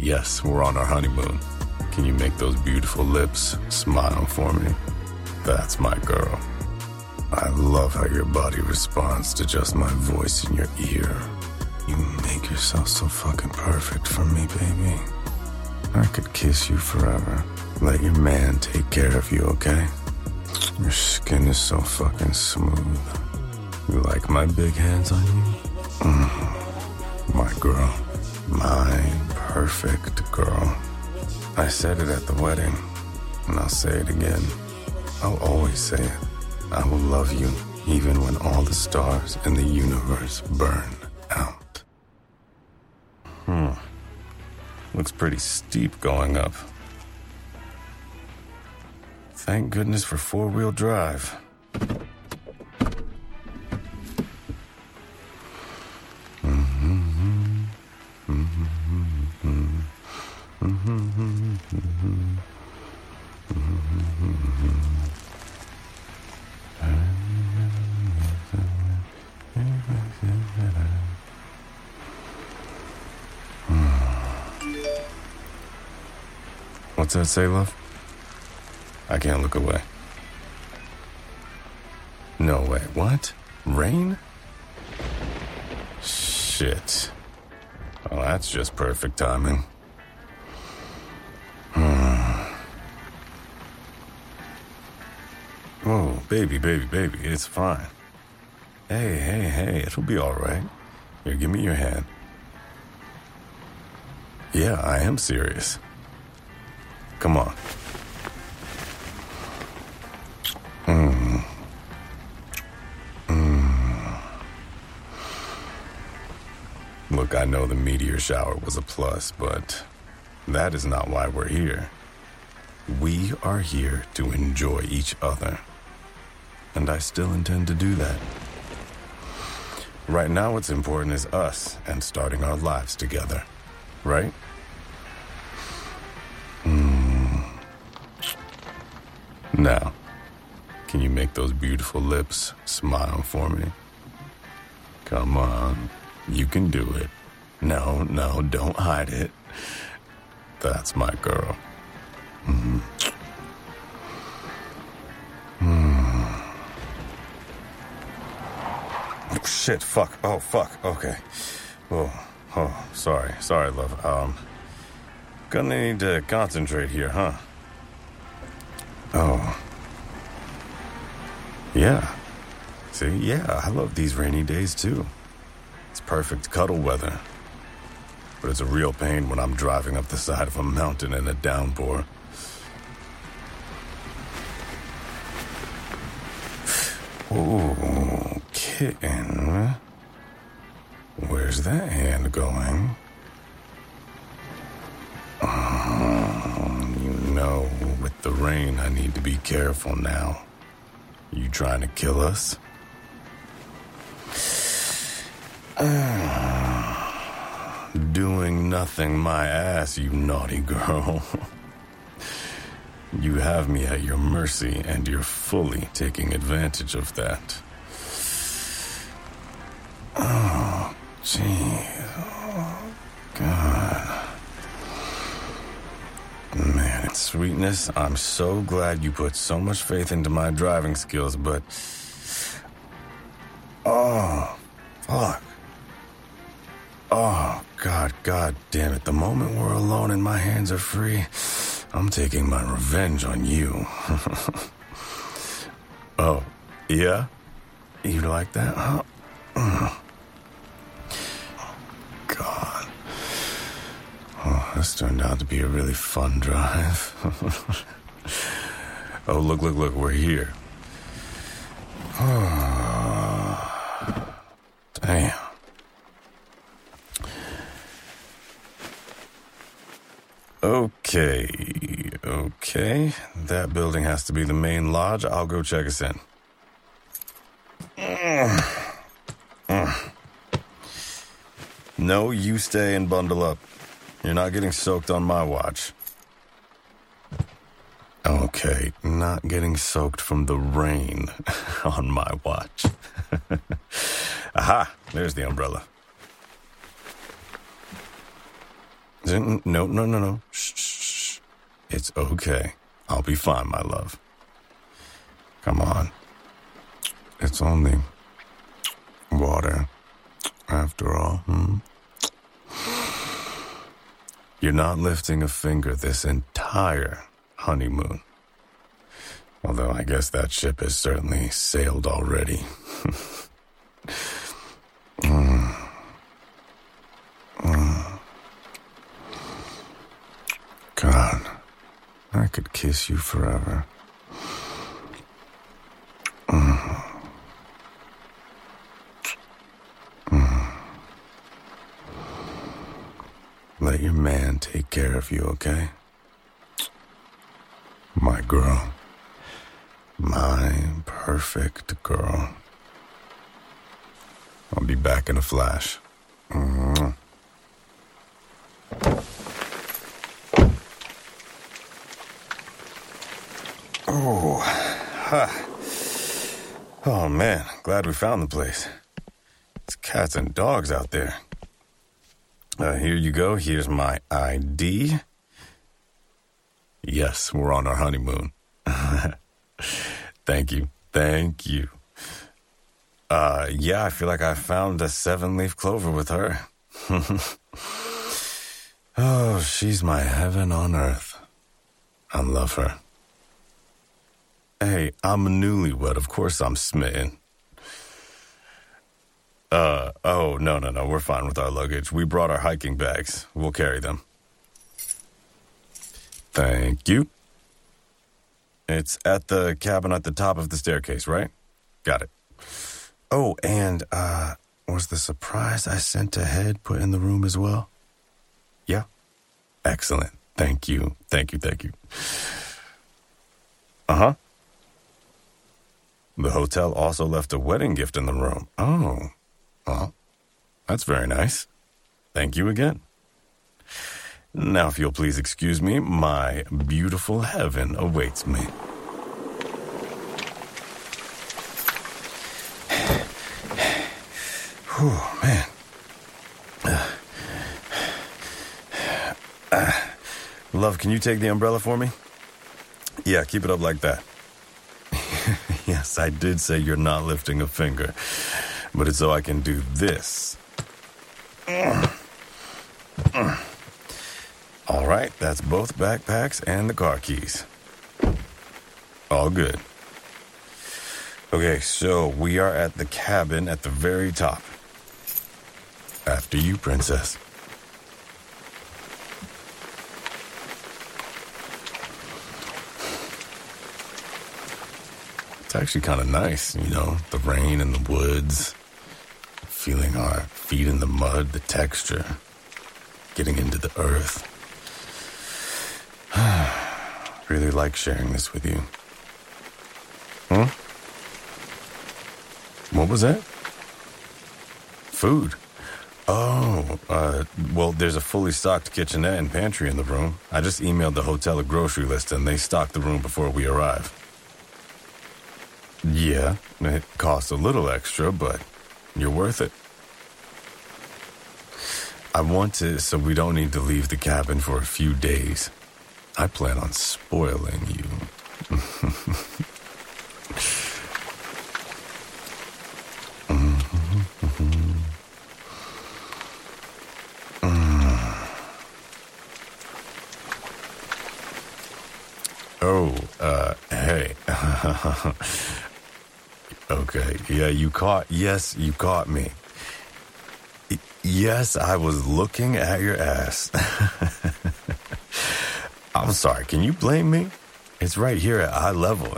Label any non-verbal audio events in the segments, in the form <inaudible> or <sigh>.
Yes, we're on our honeymoon. Can you make those beautiful lips smile for me? That's my girl. I love how your body responds to just my voice in your ear. You make yourself so fucking perfect for me, baby. I could kiss you forever. Let your man take care of you, okay? Your skin is so fucking smooth. You like my big hands on you? Mm. My girl. My perfect girl. I said it at the wedding, and I'll say it again. I'll always say it. I will love you even when all the stars in the universe burn out. Hmm. Looks pretty steep going up. Thank goodness for four wheel drive. What's that say, love? I can't look away. No way. What? Rain? Shit. Well, that's just perfect timing. Baby, baby, baby, it's fine. Hey, hey, hey, it'll be all right. Here, give me your hand. Yeah, I am serious. Come on. Mm. Mm. Look, I know the meteor shower was a plus, but that is not why we're here. We are here to enjoy each other. And I still intend to do that. Right now, what's important is us and starting our lives together. Right? Now, can you make those beautiful lips smile for me? Come on, you can do it. No, no, don't hide it. That's my girl. Mm. Shit, fuck. Oh, fuck. Okay. Oh, oh, sorry. Sorry, love. Um, gonna need to concentrate here, huh? Oh. Yeah. See, yeah, I love these rainy days too. It's perfect cuddle weather. But it's a real pain when I'm driving up the side of a mountain in a downpour. Ooh, kitten. Where's that hand going? Oh, you know, with the rain, I need to be careful now. You trying to kill us? <sighs> Doing nothing, my ass, you naughty girl. <laughs> you have me at your mercy, and you're fully taking advantage of that. Jeez. Oh, God. Man, it's sweetness. I'm so glad you put so much faith into my driving skills, but. Oh, fuck. Oh, God, God damn it. The moment we're alone and my hands are free, I'm taking my revenge on you. <laughs> oh, yeah? You like that, huh? Mm. God. Oh, this turned out to be a really fun drive. <laughs> oh, look, look, look, we're here. <sighs> Damn. Okay, okay. That building has to be the main lodge. I'll go check us in. <sighs> No, you stay and bundle up. You're not getting soaked on my watch. Okay, not getting soaked from the rain <laughs> on my watch. <laughs> Aha, there's the umbrella. No, no, no, no. Shh, shh. It's okay. I'll be fine, my love. Come on. It's only water, after all. Hmm? You're not lifting a finger this entire honeymoon. Although I guess that ship has certainly sailed already. <laughs> mm. Mm. God, I could kiss you forever. Let your man take care of you, okay? My girl. My perfect girl. I'll be back in a flash. Mm. Oh, ha. Oh man, glad we found the place. It's cats and dogs out there. Uh, here you go. Here's my ID. Yes, we're on our honeymoon. <laughs> Thank you. Thank you. Uh, yeah, I feel like I found a seven leaf clover with her. <laughs> oh, she's my heaven on earth. I love her. Hey, I'm a newlywed. Of course I'm smitten. Uh, oh, no, no, no. We're fine with our luggage. We brought our hiking bags. We'll carry them. Thank you. It's at the cabin at the top of the staircase, right? Got it. Oh, and, uh, was the surprise I sent ahead put in the room as well? Yeah? Excellent. Thank you. Thank you. Thank you. Uh huh. The hotel also left a wedding gift in the room. Oh, well, that's very nice. Thank you again. Now, if you'll please excuse me, my beautiful heaven awaits me. Whew, man. Uh, uh, love, can you take the umbrella for me? Yeah, keep it up like that. <laughs> yes, I did say you're not lifting a finger, but it's so I can do this. All right, that's both backpacks and the car keys. All good. Okay, so we are at the cabin at the very top. After you, princess. It's actually kind of nice, you know, the rain and the woods, feeling our feet in the mud, the texture, getting into the earth. <sighs> really like sharing this with you. Huh? What was that? Food. Oh, uh, well, there's a fully stocked kitchenette and pantry in the room. I just emailed the hotel a grocery list and they stocked the room before we arrive. Yeah, it costs a little extra, but you're worth it. I want to, so we don't need to leave the cabin for a few days. I plan on spoiling you. <laughs> Oh, uh, hey. <laughs> Okay. Yeah, you caught. Yes, you caught me. Yes, I was looking at your ass. <laughs> I'm sorry. Can you blame me? It's right here at eye level.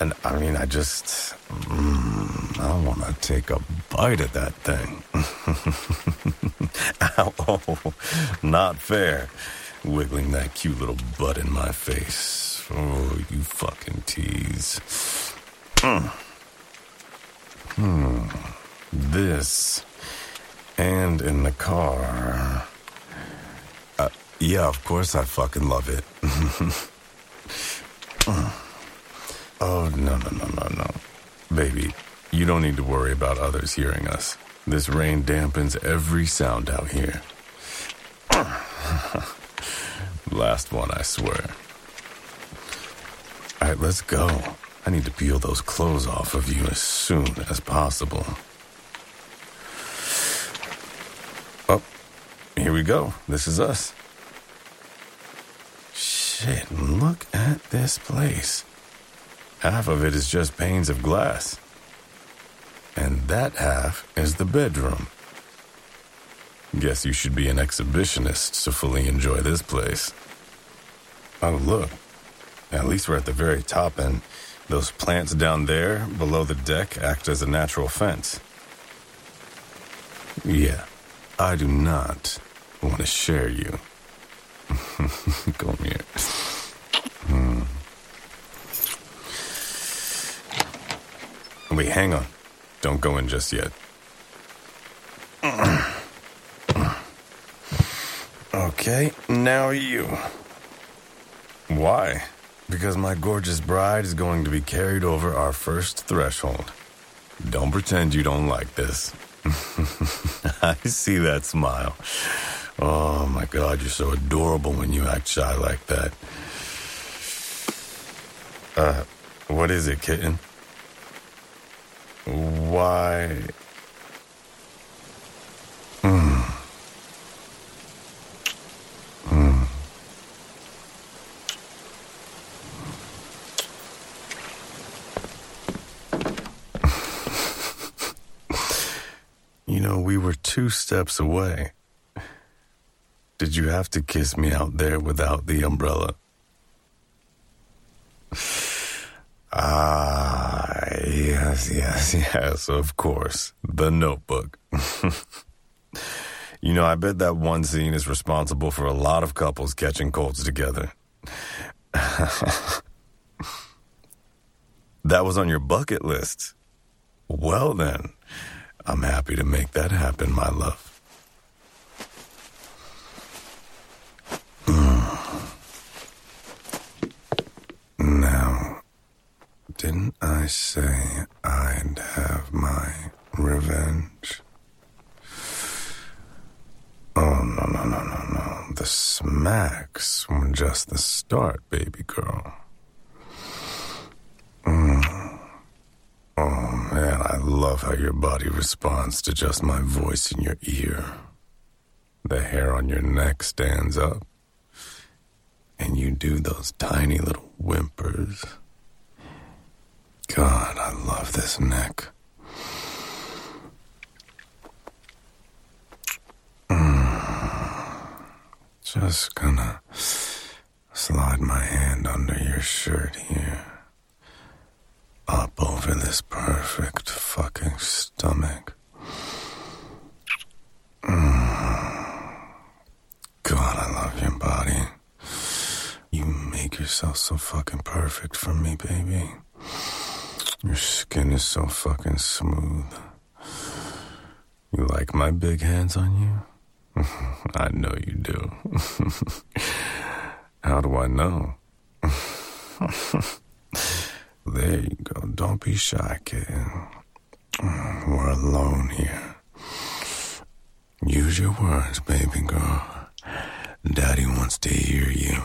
And I mean, I just. Mm, I want to take a bite of that thing. <laughs> oh, not fair. Wiggling that cute little butt in my face. Oh, you fucking tease. Mm. Hmm. This. And in the car. Uh, yeah, of course I fucking love it. <laughs> oh, no, no, no, no, no. Baby, you don't need to worry about others hearing us. This rain dampens every sound out here. <laughs> Last one, I swear. All right, let's go. I need to peel those clothes off of you as soon as possible. Oh, here we go. This is us. Shit, look at this place. Half of it is just panes of glass. And that half is the bedroom. Guess you should be an exhibitionist to fully enjoy this place. Oh, look. At least we're at the very top, and those plants down there below the deck act as a natural fence. Yeah, I do not want to share you. <laughs> Come here. Hmm. Wait, hang on. Don't go in just yet. <clears throat> Okay, now you. Why? Because my gorgeous bride is going to be carried over our first threshold. Don't pretend you don't like this. <laughs> I see that smile. Oh my god, you're so adorable when you act shy like that. Uh, what is it, kitten? Why? You know, we were two steps away. Did you have to kiss me out there without the umbrella? <sighs> Ah, yes, yes, <laughs> yes, of course. The notebook. <laughs> you know, I bet that one scene is responsible for a lot of couples catching colds together. <laughs> that was on your bucket list. Well, then, I'm happy to make that happen, my love. Now, didn't I say I'd have my revenge? Oh, no, no, no, no, no. The smacks were just the start, baby girl. Mm. Oh, love how your body responds to just my voice in your ear. The hair on your neck stands up and you do those tiny little whimpers. God, I love this neck. Mm. Just gonna slide my hand under your shirt here. Up over this perfect fucking stomach. Mm. God, I love your body. You make yourself so fucking perfect for me, baby. Your skin is so fucking smooth. You like my big hands on you? <laughs> I know you do. <laughs> How do I know? <laughs> there you go. Don't be shy, kid. Mm, we're alone here. Use your words, baby girl. Daddy wants to hear you.